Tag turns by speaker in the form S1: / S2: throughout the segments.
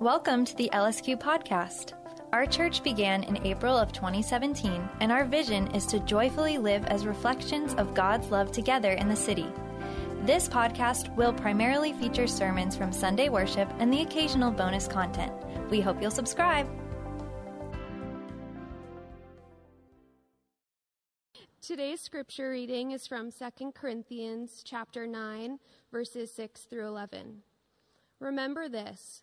S1: Welcome to the LSQ podcast. Our church began in April of 2017, and our vision is to joyfully live as reflections of God's love together in the city. This podcast will primarily feature sermons from Sunday worship and the occasional bonus content. We hope you'll subscribe.
S2: Today's scripture reading is from 2 Corinthians chapter 9 verses 6 through 11. Remember this,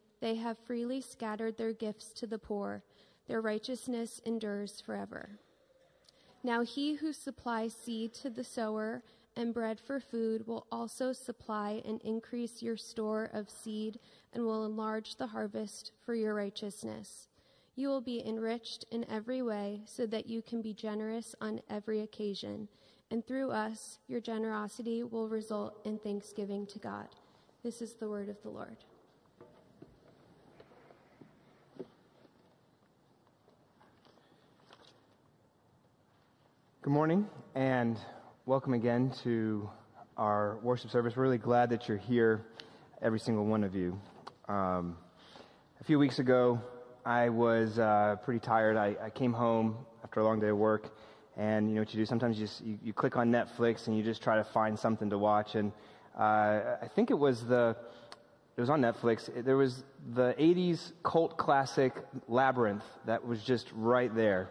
S2: they have freely scattered their gifts to the poor, their righteousness endures forever. Now he who supplies seed to the sower and bread for food will also supply and increase your store of seed and will enlarge the harvest for your righteousness. You will be enriched in every way so that you can be generous on every occasion, and through us, your generosity will result in thanksgiving to God. This is the word of the Lord.
S3: Good morning and welcome again to our worship service. We're really glad that you're here, every single one of you. Um, a few weeks ago, I was uh, pretty tired. I, I, came home after a long day of work, and you know what you do? Sometimes you, just, you, you click on Netflix and you just try to find something to watch. And uh, I think it was the it was on Netflix. There was the '80s cult classic Labyrinth that was just right there.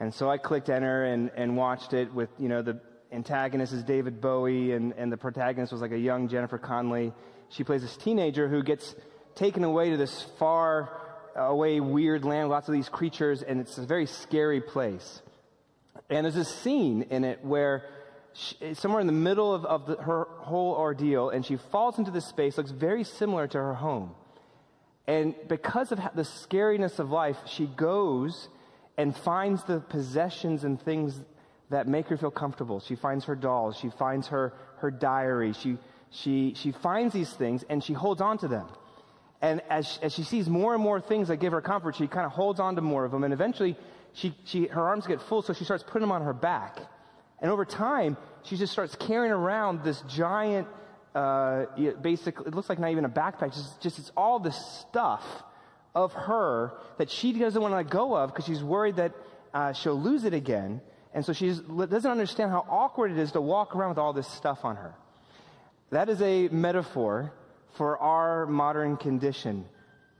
S3: And so I clicked enter and, and watched it with, you know, the antagonist is David Bowie and, and the protagonist was like a young Jennifer Connelly. She plays this teenager who gets taken away to this far away weird land, lots of these creatures, and it's a very scary place. And there's this scene in it where she, somewhere in the middle of, of the, her whole ordeal, and she falls into this space, looks very similar to her home. And because of the scariness of life, she goes and finds the possessions and things that make her feel comfortable. She finds her dolls, she finds her, her diary, she, she, she finds these things and she holds on to them. And as, as she sees more and more things that give her comfort, she kind of holds on to more of them. And eventually, she, she, her arms get full, so she starts putting them on her back. And over time, she just starts carrying around this giant, uh, basically, it looks like not even a backpack, just, just it's all this stuff of her that she doesn't want to let go of because she's worried that uh, she'll lose it again. And so she doesn't understand how awkward it is to walk around with all this stuff on her. That is a metaphor for our modern condition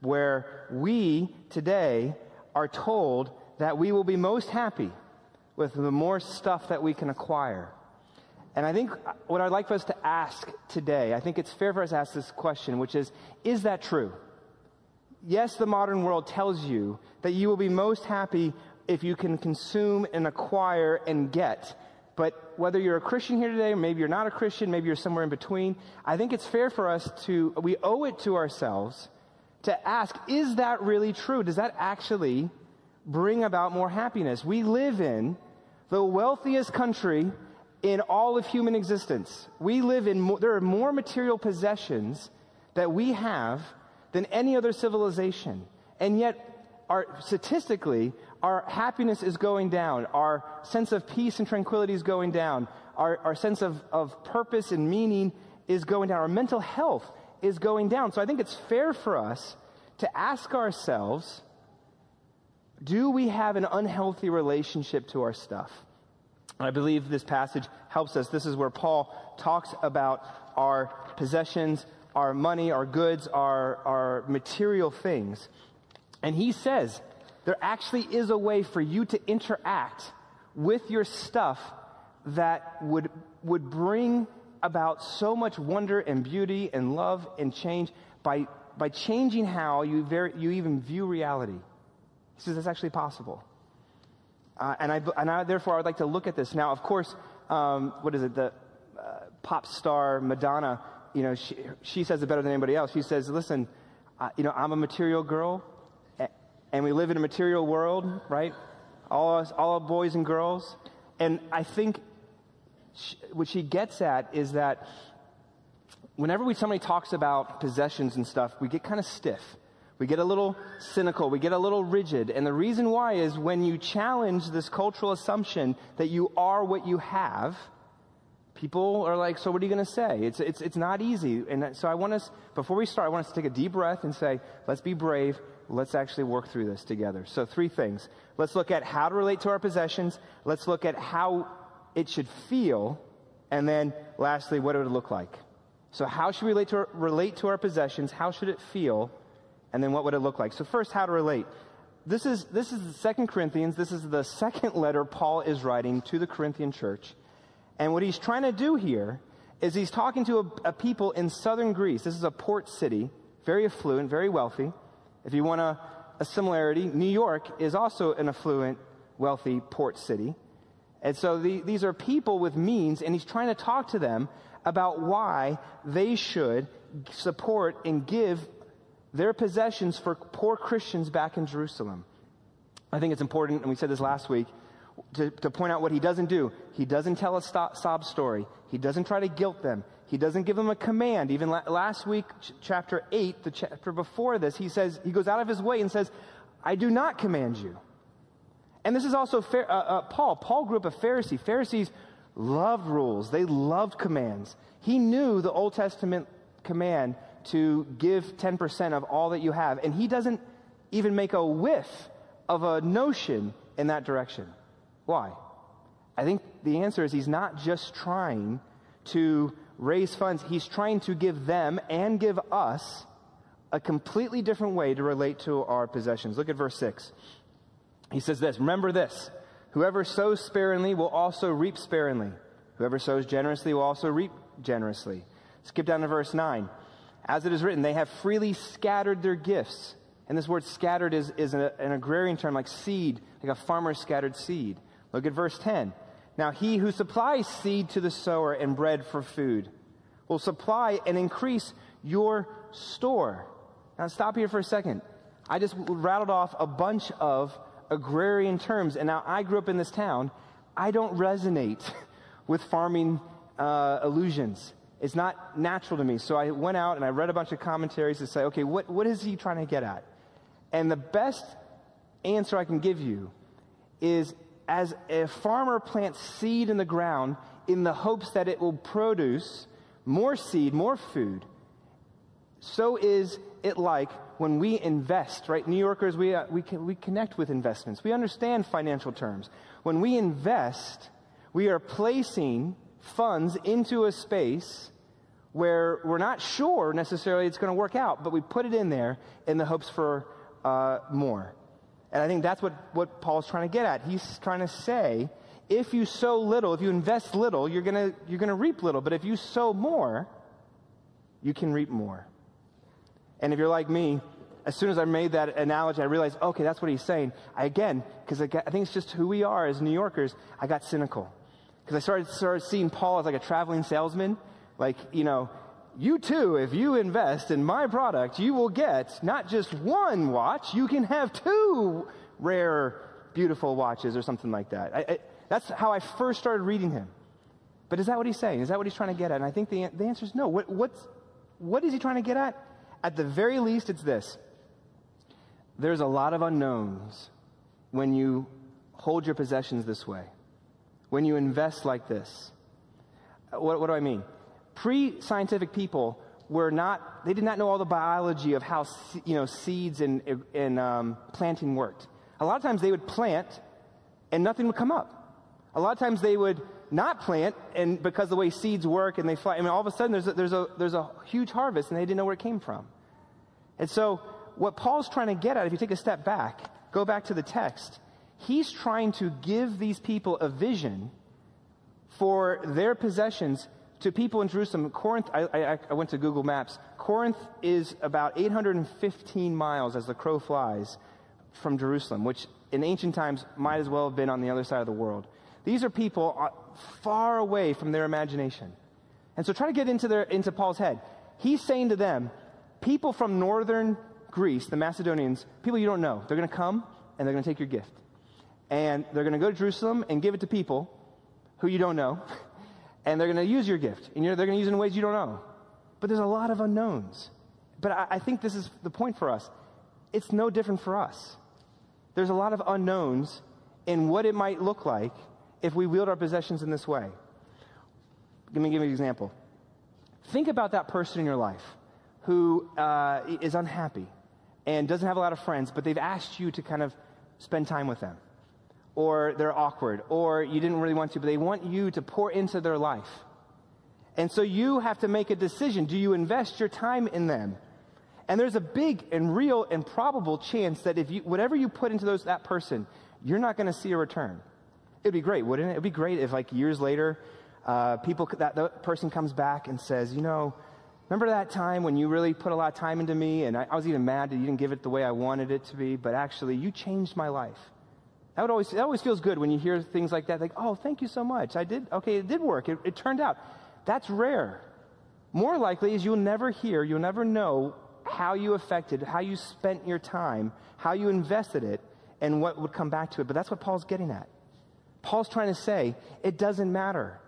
S3: where we today are told that we will be most happy with the more stuff that we can acquire. And I think what I'd like for us to ask today, I think it's fair for us to ask this question, which is, is that true? Yes, the modern world tells you that you will be most happy if you can consume and acquire and get. But whether you're a Christian here today, or maybe you're not a Christian, maybe you're somewhere in between, I think it's fair for us to, we owe it to ourselves to ask, is that really true? Does that actually bring about more happiness? We live in the wealthiest country in all of human existence. We live in, there are more material possessions that we have than any other civilization. And yet, our, statistically, our happiness is going down. Our sense of peace and tranquility is going down. Our, our sense of, of purpose and meaning is going down. Our mental health is going down. So I think it's fair for us to ask ourselves, do we have an unhealthy relationship to our stuff? I believe this passage helps us. This is where Paul talks about our possessions, our money, our goods, our, our material things. And he says there actually is a way for you to interact with your stuff that would, would bring about so much wonder and beauty and love and change by, by changing how you, you even view reality. He says that's actually possible. Uh, and, I, and I, therefore, I would like to look at this. Now, of course, um, what is it? The uh, pop star Madonna you know, she, she says it better than anybody else. She says, listen, uh, you know, I'm a material girl, and we live in a material world, right? All us, all boys and girls. And I think she, what she gets at is that whenever we, somebody talks about possessions and stuff, we get kind of stiff. We get a little cynical. We get a little rigid. And the reason why is when you challenge this cultural assumption that you are what you have, people are like, so what are you going to say? It's, it's, it's not easy. And so I want us, before we start, I want us to take a deep breath and say, let's be brave. Let's actually work through this together. So three things. Let's look at how to relate to our possessions. Let's look at how it should feel. And then lastly, what it would look like. So how should we relate to our, relate to our possessions? How should it feel? And then what would it look like? So first, how to relate. This is, this is the second Corinthians. This is the second letter Paul is writing to the Corinthian church. And what he's trying to do here is he's talking to a, a people in southern Greece. This is a port city, very affluent, very wealthy. If you want a, a similarity, New York is also an affluent, wealthy port city. And so the, these are people with means, and he's trying to talk to them about why they should support and give their possessions for poor Christians back in Jerusalem. I think it's important, and we said this last week, to, to point out what he doesn't do. He doesn't tell a stop, sob story. He doesn't try to guilt them. He doesn't give them a command. Even la- last week, ch- chapter 8, the chapter before this, he says, he goes out of his way and says, I do not command you. And this is also uh, uh, Paul. Paul grew up a Pharisee. Pharisees loved rules, they loved commands. He knew the Old Testament command to give 10% of all that you have, and he doesn't even make a whiff of a notion in that direction. Why? I think the answer is he's not just trying to raise funds, he's trying to give them and give us a completely different way to relate to our possessions. Look at verse 6. He says this Remember this whoever sows sparingly will also reap sparingly, whoever sows generously will also reap generously. Skip down to verse 9. As it is written, they have freely scattered their gifts. And this word scattered is, is an, an agrarian term like seed, like a farmer's scattered seed. Look at verse 10. Now, he who supplies seed to the sower and bread for food will supply and increase your store. Now, stop here for a second. I just rattled off a bunch of agrarian terms, and now I grew up in this town. I don't resonate with farming uh, illusions. It's not natural to me. So I went out and I read a bunch of commentaries to say, okay, what, what is he trying to get at? And the best answer I can give you is as a farmer plants seed in the ground in the hopes that it will produce more seed, more food, so is it like when we invest, right? New Yorkers, we, uh, we, can, we connect with investments. We understand financial terms. When we invest, we are placing funds into a space where we're not sure necessarily it's going to work out, but we put it in there in the hopes for uh, more. And I think that's what, what Paul's trying to get at. He's trying to say, if you sow little, if you invest little, you're going you're going to reap little. But if you sow more, you can reap more. And if you're like me, as soon as I made that analogy, I realized, okay, that's what he's saying. I, again, because I, I, think it's just who we are as New Yorkers, I got cynical. Because I started, started seeing Paul as like a traveling salesman. Like, you know, you too, if you invest in my product, you will get not just one watch, you can have two rare, beautiful watches or something like that. I, I, that's how I first started reading him. But is that what he's saying? Is that what he's trying to get at? And I think the, the answer is no. What, what's, what is he trying to get at? At the very least, it's this there's a lot of unknowns when you hold your possessions this way, when you invest like this. What, what do I mean? Pre scientific people were not, they did not know all the biology of how, you know, seeds and, and um, planting worked. A lot of times they would plant and nothing would come up. A lot of times they would not plant and because the way seeds work and they fly, I mean, all of a sudden there's a, there's a, there's a huge harvest and they didn't know where it came from. And so what Paul's trying to get at, if you take a step back, go back to the text, he's trying to give these people a vision for their possessions to people in Jerusalem, Corinth, I, I, I, went to Google Maps. Corinth is about 815 miles as the crow flies from Jerusalem, which in ancient times might as well have been on the other side of the world. These are people uh, far away from their imagination. And so try to get into, their, into Paul's head. He's saying to them, people from northern Greece, the Macedonians, people you don't know, they're going to come and they're going to take your gift. And they're going to go to Jerusalem and give it to people who you don't know. And they're going to use your gift. And they're going to use it in ways you don't know. But there's a lot of unknowns. But I, I think this is the point for us. It's no different for us. There's a lot of unknowns in what it might look like if we wield our possessions in this way. Let me give you an example. Think about that person in your life who uh, is unhappy and doesn't have a lot of friends, but they've asked you to kind of spend time with them. Or they're awkward, or you didn't really want to, but they want you to pour into their life. And so you have to make a decision. Do you invest your time in them? And there's a big and real and probable chance that if you, whatever you put into those, that person, you're not going to see a return. It'd be great, wouldn't it? It'd be great if, like, years later, uh, people, that, that person comes back and says, you know, Remember that time when you really put a lot of time into me and I, I, was even mad that you didn't give it the way I wanted it to be, but actually you changed my life. That would always, that always feels good when you hear things like that. Like, oh, thank you so much. I did, okay, it did work. It, it turned out. That's rare. More likely is you'll never hear, you'll never know how you affected, how you spent your time, how you invested it, and what would come back to it. But that's what Paul's getting at. Paul's trying to say, it doesn't matter.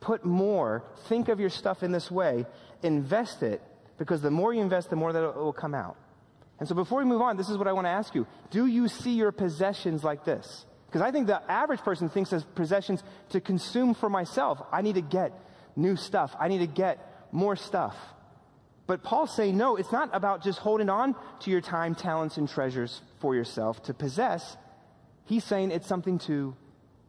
S3: Put more, think of your stuff in this way, invest it because the more you invest, the more that it will come out. And so before we move on, this is what I want to ask you. Do you see your possessions like this? Because I think the average person thinks of possessions to consume for myself. I need to get new stuff. I need to get more stuff. But Paul's saying, no, it's not about just holding on to your time, talents, and treasures for yourself to possess. He's saying it's something to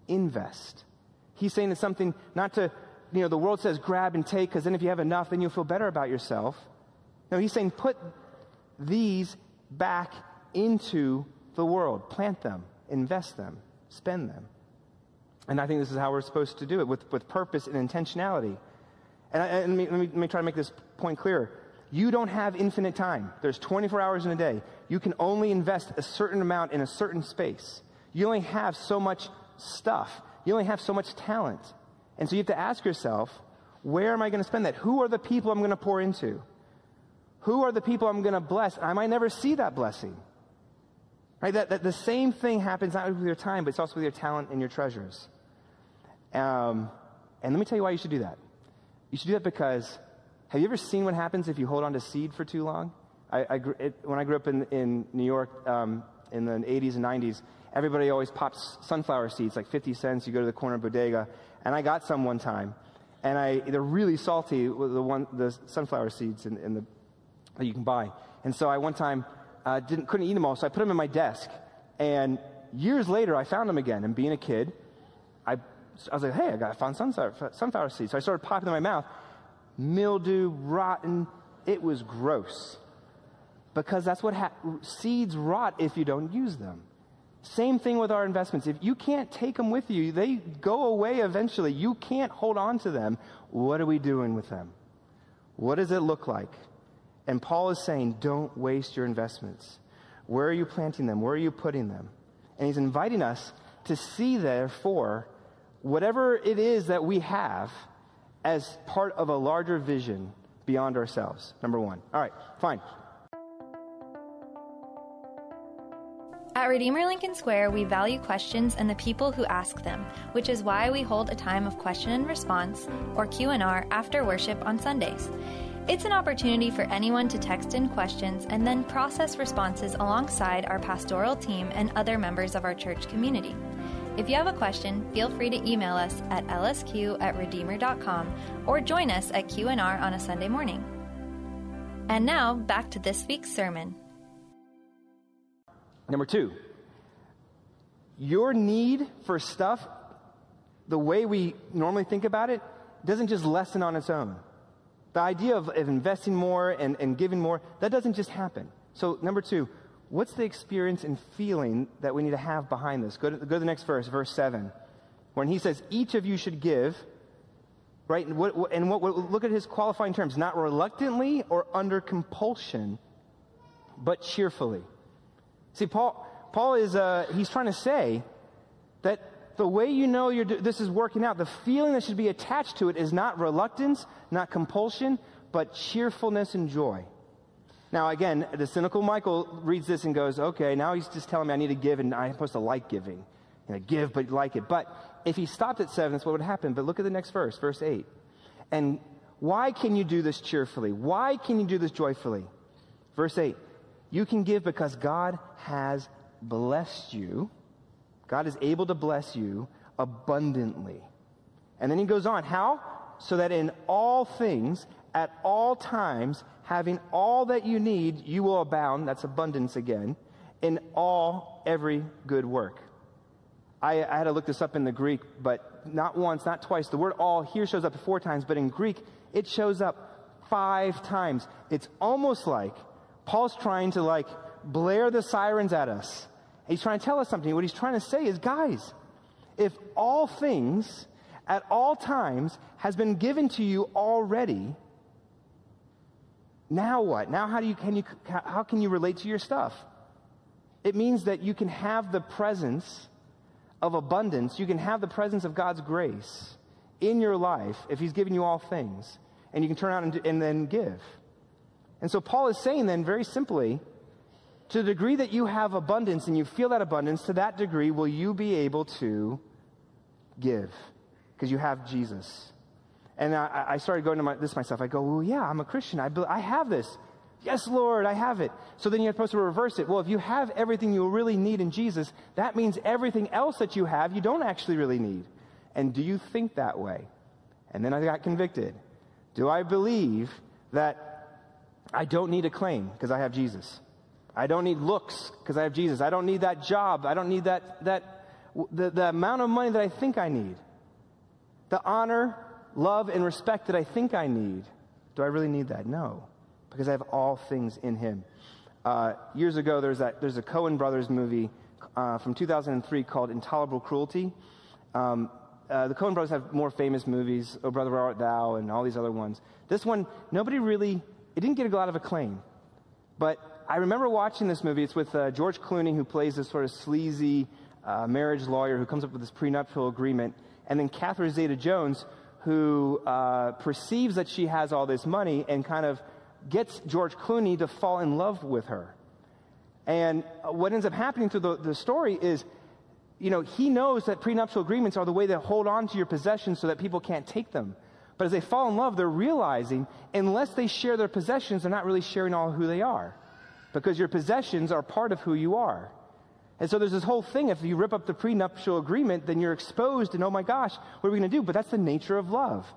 S3: invest. He's saying it's something not to you know, the world says grab and take because then if you have enough, then you'll feel better about yourself. No, he's saying put these back into the world. Plant them, invest them, spend them. And I think this is how we're supposed to do it with, with purpose and intentionality. And, I, and let, me, let, me, let me try to make this point clear. You don't have infinite time. There's 24 hours in a day. You can only invest a certain amount in a certain space. You only have so much stuff. You only have so much talent. And so you have to ask yourself, where am I going to spend that? Who are the people I'm going to pour into? Who are the people I'm going to bless? I might never see that blessing. Right? That, that the same thing happens not with your time, but it's also with your talent and your treasures. Um, and let me tell you why you should do that. You should do that because have you ever seen what happens if you hold on to seed for too long? I, I it, when I grew up in, in New York um, in the 80s and 90s, everybody always pops sunflower seeds, like 50 cents. You go to the corner bodega, and I got some one time, and I they're really salty with the one the sunflower seeds in, in the that you can buy. And so I one time uh, didn't couldn't eat them all, so I put them in my desk. And years later, I found them again. And being a kid, I I was like, hey, I got found sunflower sunflower seeds. So I started popping them in my mouth. Mildew, rotten. It was gross because that's what ha- seeds rot if you don't use them. Same thing with our investments. If you can't take them with you, they go away eventually. You can't hold on to them. What are we doing with them? What does it look like? And Paul is saying, don't waste your investments. Where are you planting them? Where are you putting them? And he's inviting us to see, therefore, whatever it is that we have as part of a larger vision beyond ourselves. Number one. All right, fine.
S1: At Redeemer Lincoln Square, we value questions and the people who ask them, which is why we hold a time of question and response, or Q&R, after worship on Sundays. It's an opportunity for anyone to text in questions and then process responses alongside our pastoral team and other members of our church community. If you have a question, feel free to email us at lsq at redeemer.com or join us at Q&R on a Sunday morning. And now, back to this week's sermon.
S3: Number two, your need for stuff, the way we normally think about it, doesn't just lessen on its own. The idea of, of investing more and, and giving more, that doesn't just happen. So, number two, what's the experience and feeling that we need to have behind this? Go to, go to the next verse, verse 7, when he says, Each of you should give, right? And, what, and what, look at his qualifying terms not reluctantly or under compulsion, but cheerfully. See, Paul, Paul is, uh, he's trying to say that the way you know this is working out, the feeling that should be attached to it is not reluctance, not compulsion, but cheerfulness and joy. Now, again, the cynical Michael reads this and goes, okay, now he's just telling me I need to give and I'm supposed to like giving. You know, give, but like it. But if he stopped at seven, that's what would happen. But look at the next verse, verse eight. And why can you do this cheerfully? Why can you do this joyfully? Verse eight. You can give because God has blessed you. God is able to bless you abundantly. And then he goes on. How? So that in all things, at all times, having all that you need, you will abound. That's abundance again. In all, every good work. I, I, had to look this up in the Greek, but not once, not twice. The word all here shows up four times, but in Greek, it shows up five times. It's almost like Paul's trying to like blare the sirens at us. He's trying to tell us something. What he's trying to say is, guys, if all things at all times has been given to you already, now what? Now how do you, can you, how can you relate to your stuff? It means that you can have the presence of abundance. You can have the presence of God's grace in your life if He's given you all things. And you can turn out and, and then give. And so Paul is saying then very simply, to the degree that you have abundance and you feel that abundance, to that degree will you be able to give because you have Jesus. And I, I started going to my, this myself. I go, well, yeah, I'm a Christian. I, I have this. Yes, Lord, I have it. So then you're supposed to reverse it. Well, if you have everything you really need in Jesus, that means everything else that you have, you don't actually really need. And do you think that way? And then I got convicted. Do I believe that I don't need a claim because I have Jesus? I don't need looks because I have Jesus. I don't need that job. I don't need that, that the, the amount of money that I think I need. The honor, love, and respect that I think I need. Do I really need that? No, because I have all things in Him. Uh, years ago, there's, that, there's a Coen Brothers movie uh, from 2003 called Intolerable Cruelty. Um, uh, the Coen Brothers have more famous movies, Oh Brother Where Art Thou, and all these other ones. This one, nobody really, it didn't get a lot of acclaim. But I remember watching this movie. It's with uh, George Clooney, who plays this sort of sleazy uh, marriage lawyer who comes up with this prenuptial agreement. And then Catherine Zeta Jones, who uh, perceives that she has all this money and kind of gets George Clooney to fall in love with her. And what ends up happening through the, the story is, you know, he knows that prenuptial agreements are the way to hold on to your possessions so that people can't take them. But as they fall in love, they're realizing unless they share their possessions, they're not really sharing all who they are because your possessions are part of who you are. And so there's this whole thing. If you rip up the prenuptial agreement, then you're exposed and oh my gosh, what are we going to do? But that's the nature of love.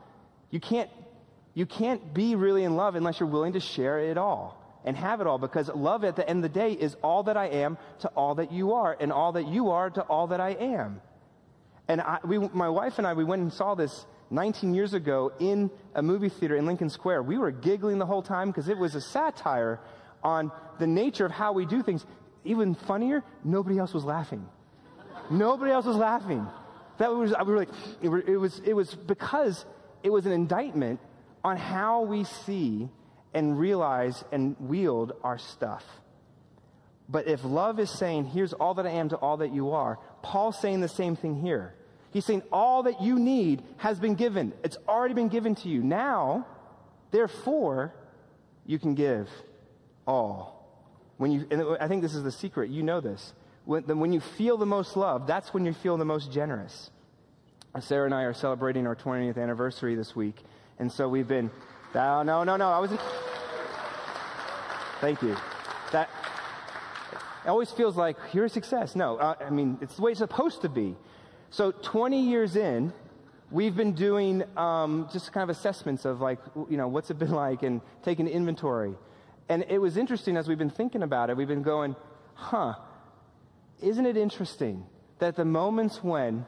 S3: You can't, you can't be really in love unless you're willing to share it all and have it all because love at the end of the day is all that I am to all that you are and all that you are to all that I am. And I, we, my wife and I, we went and saw this 19 years ago in a movie theater in Lincoln Square. We were giggling the whole time because it was a satire on the nature of how we do things. Even funnier, nobody else was laughing. nobody else was laughing. That was, we were like, it, was, it was because it was an indictment on how we see and realize and wield our stuff. But if love is saying, here's all that I am to all that you are, Paul's saying the same thing here. He's saying all that you need has been given. It's already been given to you. Now, therefore, you can give all. When you, and I think this is the secret. You know this. When, when you feel the most love, that's when you feel the most generous. Sarah and I are celebrating our 20th anniversary this week. And so we've been, no, no, no, no. I wasn't. thank you. That, it always feels like a success. No, uh, I mean, it's the way it's supposed to be. So 20 years in, we've been doing um, just kind of assessments of like, you know, what's it been like and taking inventory. And it was interesting as we've been thinking about it, we've been going, huh, isn't it interesting that the moments when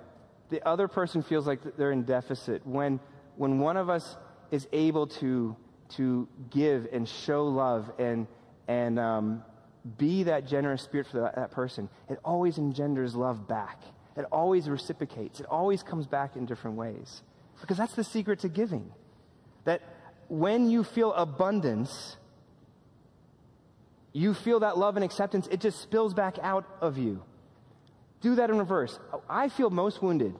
S3: the other person feels like they're in deficit, when, when one of us is able to, to give and show love and, and um, be that generous spirit for that, that person, it always engenders love back. It always reciprocates. It always comes back in different ways. Because that's the secret to giving. That when you feel abundance, you feel that love and acceptance, it just spills back out of you. Do that in reverse. I feel most wounded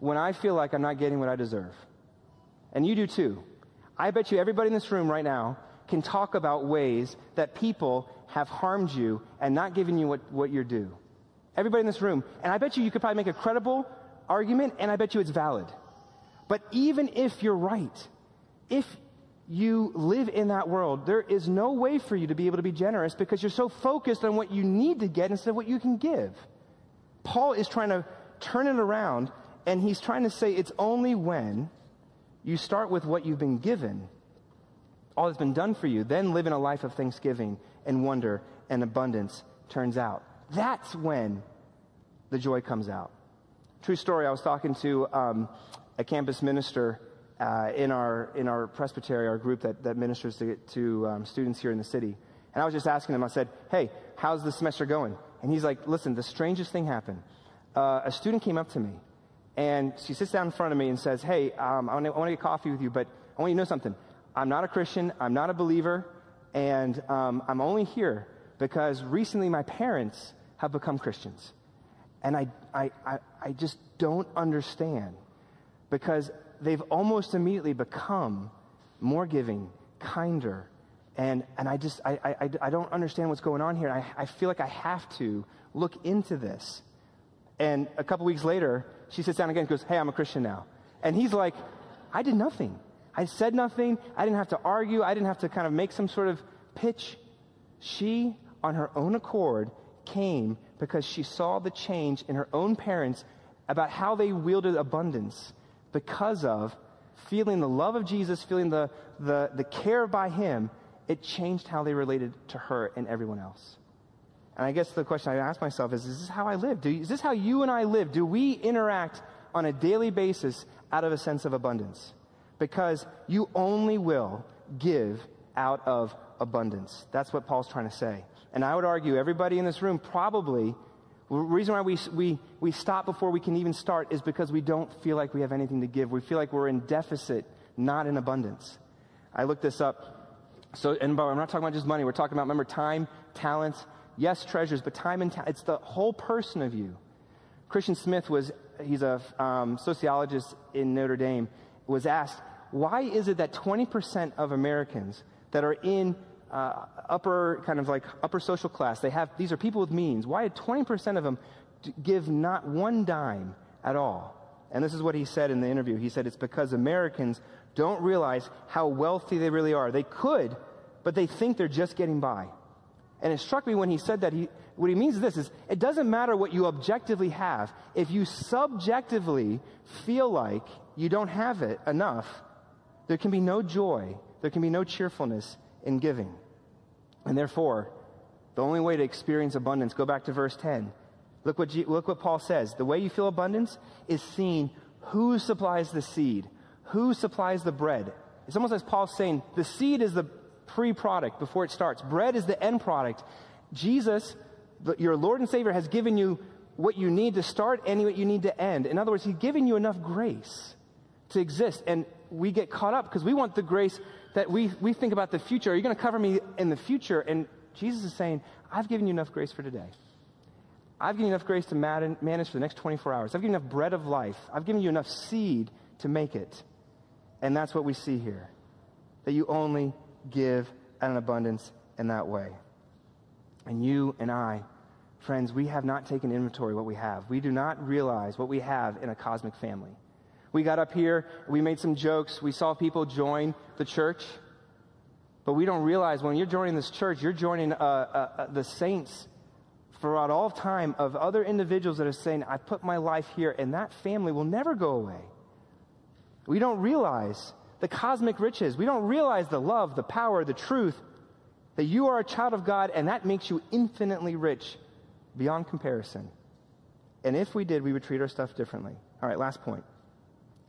S3: when I feel like I'm not getting what I deserve. And you do too. I bet you everybody in this room right now can talk about ways that people have harmed you and not given you what, what you're due. Everybody in this room. And I bet you you could probably make a credible argument, and I bet you it's valid. But even if you're right, if you live in that world, there is no way for you to be able to be generous because you're so focused on what you need to get instead of what you can give. Paul is trying to turn it around, and he's trying to say it's only when you start with what you've been given, all that's been done for you, then live in a life of thanksgiving and wonder and abundance turns out. That's when the joy comes out. True story, I was talking to um, a campus minister uh, in, our, in our presbytery, our group that, that ministers to, to um, students here in the city. And I was just asking him, I said, hey, how's the semester going? And he's like, listen, the strangest thing happened. Uh, a student came up to me, and she sits down in front of me and says, hey, um, I want to get coffee with you, but I want you to know something. I'm not a Christian, I'm not a believer, and um, I'm only here because recently my parents have become Christians. And I, I, I, I just don't understand because they've almost immediately become more giving, kinder. And, and I just, I, I, I don't understand what's going on here. I, I feel like I have to look into this. And a couple weeks later, she sits down again and goes, Hey, I'm a Christian now. And he's like, I did nothing. I said nothing. I didn't have to argue. I didn't have to kind of make some sort of pitch. She, on her own accord, came because she saw the change in her own parents about how they wielded abundance because of feeling the love of Jesus, feeling the, the, the care by Him, it changed how they related to her and everyone else. And I guess the question I ask myself is, is this how I live? Do, is this how you and I live? Do we interact on a daily basis out of a sense of abundance? Because you only will give out of abundance. That's what Paul's trying to say. And I would argue everybody in this room probably the reason why we, we, we stop before we can even start is because we don't feel like we have anything to give. We feel like we're in deficit, not in abundance. I looked this up. So, and I'm not talking about just money. We're talking about, remember, time, talents, yes, treasures, but time and talent. It's the whole person of you. Christian Smith was, he's a um, sociologist in Notre Dame, was asked, why is it that 20% of Americans that are in uh, upper kind of like upper social class. They have these are people with means. Why did 20% of them give not one dime at all? And this is what he said in the interview. He said it's because Americans don't realize how wealthy they really are. They could, but they think they're just getting by. And it struck me when he said that he what he means is this is it doesn't matter what you objectively have. If you subjectively feel like you don't have it enough, there can be no joy, there can be no cheerfulness in giving. And therefore, the only way to experience abundance, go back to verse 10. Look what, G, look what Paul says. The way you feel abundance is seeing who supplies the seed, who supplies the bread. It's almost as Paul's saying the seed is the pre product before it starts, bread is the end product. Jesus, your Lord and Savior, has given you what you need to start and what you need to end. In other words, He's given you enough grace to exist. And we get caught up because we want the grace that we, we think about the future. Are you going to cover me in the future? And Jesus is saying, I've given you enough grace for today. I've given you enough grace to manage for the next 24 hours. I've given you enough bread of life. I've given you enough seed to make it. And that's what we see here that you only give at an abundance in that way. And you and I, friends, we have not taken inventory what we have. We do not realize what we have in a cosmic family. We got up here, we made some jokes, we saw people join the church. But we don't realize when you're joining this church, you're joining uh, uh, uh, the saints throughout all time of other individuals that are saying, I put my life here, and that family will never go away. We don't realize the cosmic riches. We don't realize the love, the power, the truth that you are a child of God, and that makes you infinitely rich beyond comparison. And if we did, we would treat our stuff differently. All right, last point.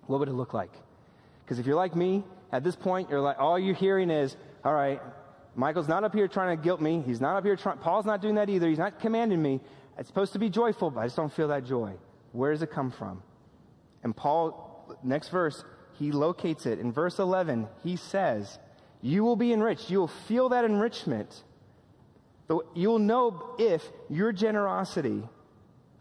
S3: What would it look like? Because if you're like me, at this point, you're like, all you're hearing is, all right, Michael's not up here trying to guilt me. He's not up here trying, Paul's not doing that either. He's not commanding me. It's supposed to be joyful, but I just don't feel that joy. Where does it come from? And Paul, next verse, he locates it. In verse 11, he says, You will be enriched. You will feel that enrichment. You'll know if your generosity,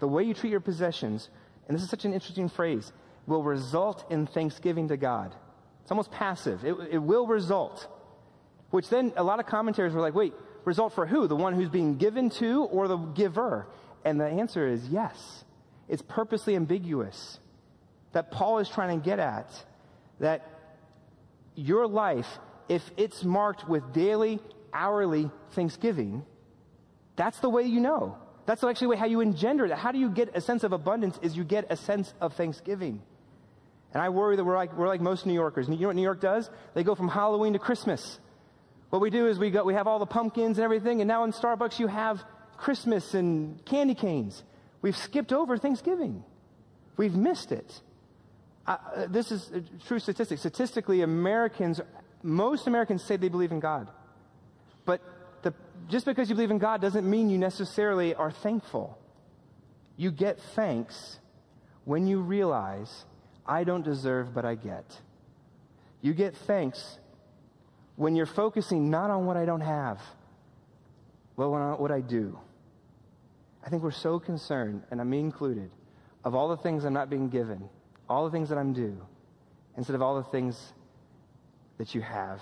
S3: the way you treat your possessions, and this is such an interesting phrase, will result in thanksgiving to God. It's almost passive. It, it will result. Which then a lot of commentators were like, wait, result for who? The one who's being given to or the giver? And the answer is yes. It's purposely ambiguous. That Paul is trying to get at that your life, if it's marked with daily, hourly thanksgiving, that's the way you know. That's actually how you engender it. How do you get a sense of abundance? Is you get a sense of thanksgiving. And I worry that we're like, we're like most New Yorkers. You know what New York does? They go from Halloween to Christmas. What we do is we go, we have all the pumpkins and everything, and now in Starbucks you have Christmas and candy canes. We've skipped over Thanksgiving. We've missed it. Uh, this is a true statistic. Statistically, Americans, most Americans say they believe in God. But the, just because you believe in God doesn't mean you necessarily are thankful. You get thanks when you realize, I don't deserve, but I get. You get thanks when you're focusing not on what I don't have, but on what I do. I think we're so concerned, and I'm included, of all the things I'm not being given, all the things that I'm due, instead of all the things that you have.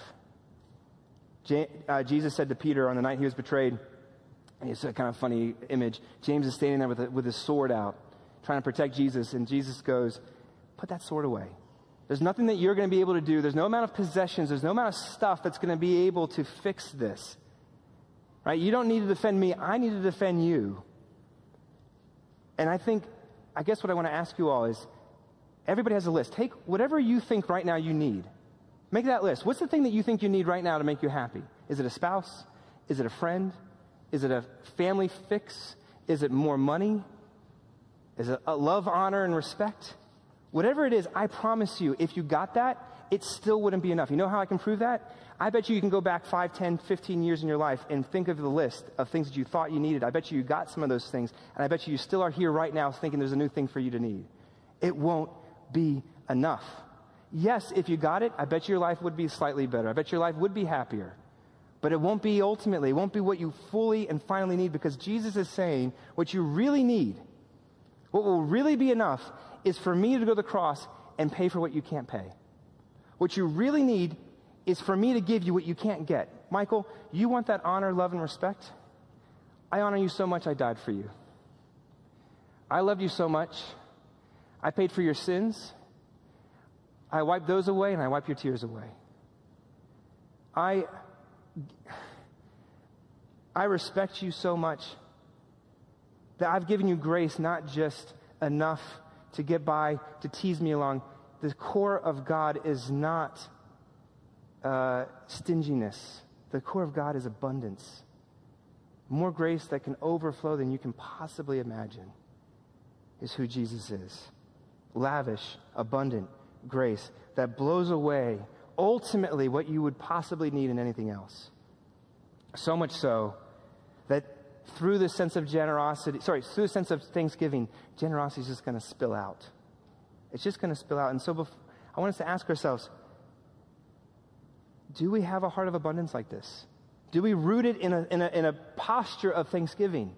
S3: Uh, Jesus said to Peter on the night he was betrayed, and it's a kind of funny image. James is standing there with, a, with his sword out, trying to protect Jesus, and Jesus goes, Put that sword away. There's nothing that you're going to be able to do. There's no amount of possessions. There's no amount of stuff that's going to be able to fix this. Right? You don't need to defend me. I need to defend you. And I think, I guess what I want to ask you all is everybody has a list. Take whatever you think right now you need. Make that list. What's the thing that you think you need right now to make you happy? Is it a spouse? Is it a friend? Is it a family fix? Is it more money? Is it a love, honor, and respect? Whatever it is, I promise you, if you got that, it still wouldn't be enough. You know how I can prove that? I bet you you can go back 5, 10, 15 years in your life and think of the list of things that you thought you needed. I bet you you got some of those things, and I bet you you still are here right now thinking there's a new thing for you to need. It won't be enough. Yes, if you got it, I bet your life would be slightly better. I bet your life would be happier. But it won't be ultimately, it won't be what you fully and finally need because Jesus is saying what you really need, what will really be enough is for me to go to the cross and pay for what you can't pay. What you really need is for me to give you what you can't get. Michael, you want that honor, love, and respect? I honor you so much, I died for you. I loved you so much, I paid for your sins. I wipe those away and I wipe your tears away. I, I respect you so much that I've given you grace, not just enough to get by, to tease me along. The core of God is not uh, stinginess, the core of God is abundance. More grace that can overflow than you can possibly imagine is who Jesus is. Lavish, abundant grace that blows away ultimately what you would possibly need in anything else. So much so through the sense of generosity, sorry, through the sense of thanksgiving, generosity is just going to spill out. It's just going to spill out. And so before, I want us to ask ourselves do we have a heart of abundance like this? Do we root it in a, in a, in a posture of thanksgiving?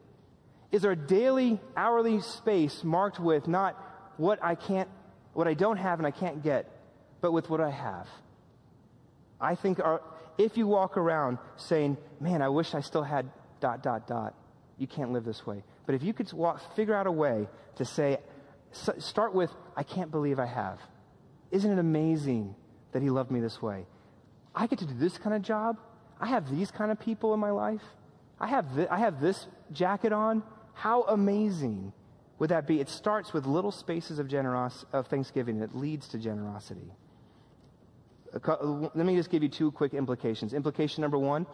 S3: Is a daily, hourly space marked with not what I can't, what I don't have and I can't get, but with what I have? I think our, if you walk around saying, man, I wish I still had dot, dot, dot, you can't live this way. But if you could walk, figure out a way to say, start with, I can't believe I have. Isn't it amazing that he loved me this way? I get to do this kind of job. I have these kind of people in my life. I have, th- I have this jacket on. How amazing would that be? It starts with little spaces of, generos- of thanksgiving that leads to generosity. Let me just give you two quick implications. Implication number one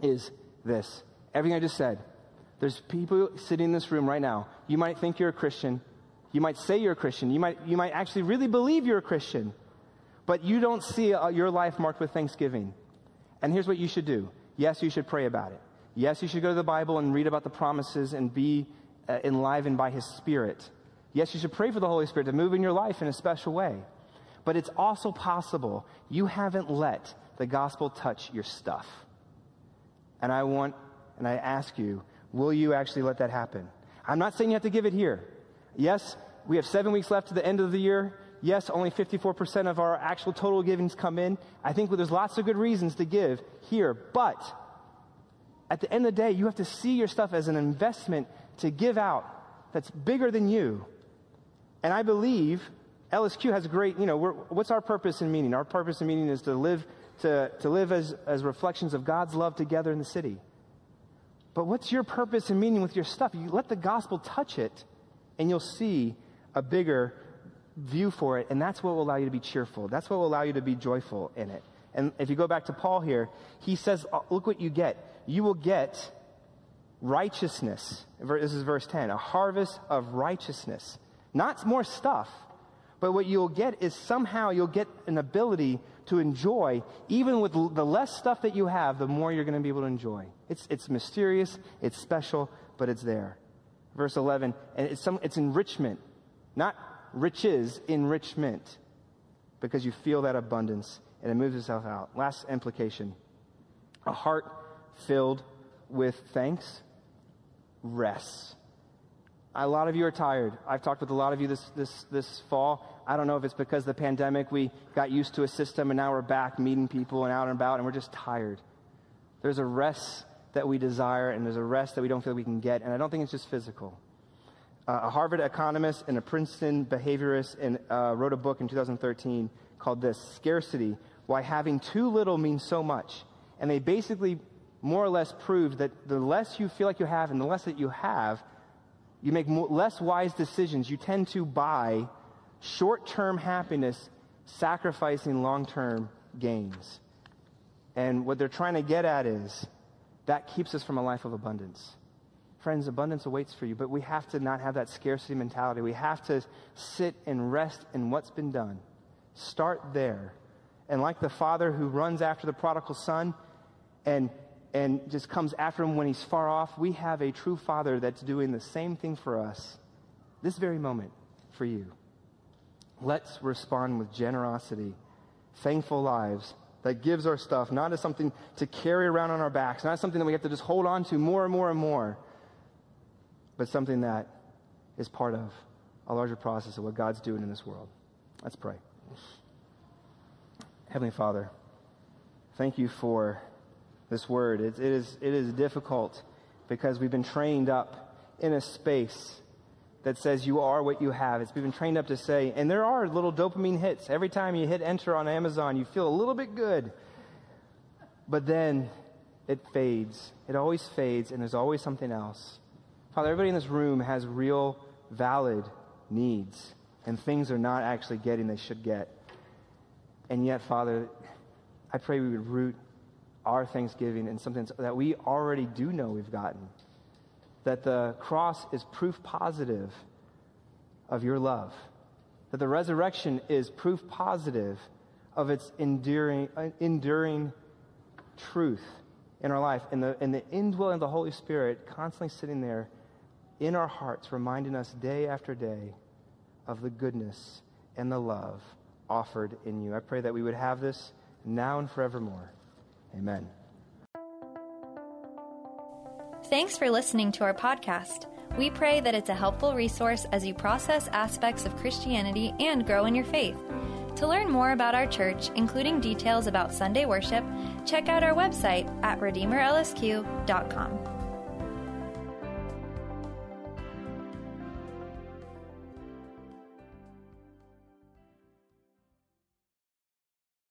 S3: is this everything I just said. There's people sitting in this room right now. You might think you're a Christian. You might say you're a Christian. You might, you might actually really believe you're a Christian but you don't see uh, your life marked with thanksgiving. And here's what you should do. Yes, you should pray about it. Yes, you should go to the Bible and read about the promises and be uh, enlivened by His Spirit. Yes, you should pray for the Holy Spirit to move in your life in a special way. But it's also possible you haven't let the gospel touch your stuff. And I want, and I ask you, will you actually let that happen? I'm not saying you have to give it here. Yes, we have seven weeks left to the end of the year yes, only 54% of our actual total givings come in. I think there's lots of good reasons to give here, but at the end of the day, you have to see your stuff as an investment to give out that's bigger than you. And I believe LSQ has a great, you know, what's our purpose and meaning? Our purpose and meaning is to live, to, to live as, as reflections of God's love together in the city. But what's your purpose and meaning with your stuff? You let the gospel touch it, and you'll see a bigger view for it, and that's what will allow you to be cheerful. That's what will allow you to be joyful in it. And if you go back to Paul here, he says, uh, Look what you get. You will get righteousness. This is verse 10 a harvest of righteousness. Not more stuff, but what you'll get is somehow you'll get an ability to enjoy, even with the less stuff that you have, the more you're going to be able to enjoy. It's, it's mysterious, it's special, but it's there. Verse 11, and it's, some, it's enrichment, not riches, enrichment, because you feel that abundance and it moves itself out. Last implication a heart filled with thanks rests. A lot of you are tired. I've talked with a lot of you this, this, this fall. I don't know if it's because of the pandemic, we got used to a system and now we're back meeting people and out and about and we're just tired. There's a rest that we desire and there's a rest that we don't feel we can get. And I don't think it's just physical. Uh, a Harvard economist and a Princeton behaviorist uh, wrote a book in 2013 called this Scarcity Why Having Too Little Means So Much. And they basically more or less proved that the less you feel like you have and the less that you have, you make less wise decisions. You tend to buy short term happiness, sacrificing long term gains. And what they're trying to get at is that keeps us from a life of abundance. Friends, abundance awaits for you, but we have to not have that scarcity mentality. We have to sit and rest in what's been done. Start there. And like the father who runs after the prodigal son and and just comes after him when he's far off, we have a true Father that's doing the same thing for us this very moment for you. Let's respond with generosity, thankful lives that gives our stuff not as something to carry around on our backs, not as something that we have to just hold on to more and more and more, but something that is part of a larger process of what God's doing in this world. Let's pray. Heavenly Father, thank you for this word. It, it, is, it is difficult because we've been trained up in a space that says you are what you have. It's been trained up to say, and there are little dopamine hits. Every time you hit enter on Amazon, you feel a little bit good. But then it fades. It always fades, and there's always something else. Father, everybody in this room has real, valid needs, and things are not actually getting they should get. And yet, Father, I pray we would root our thanksgiving in something that we already do know we've gotten. That the cross is proof positive of your love. That the resurrection is proof positive of its enduring, uh, enduring truth in our life. And the, and the indwelling of the Holy Spirit constantly sitting there in our hearts, reminding us day after day of the goodness and the love offered in you. I pray that we would have this now and forevermore. Amen.
S1: Thanks for listening to our podcast. We pray that it's a helpful resource as you process aspects of Christianity and grow in your faith. To learn more about our church, including details about Sunday worship, check out our website at RedeemerLSQ.com.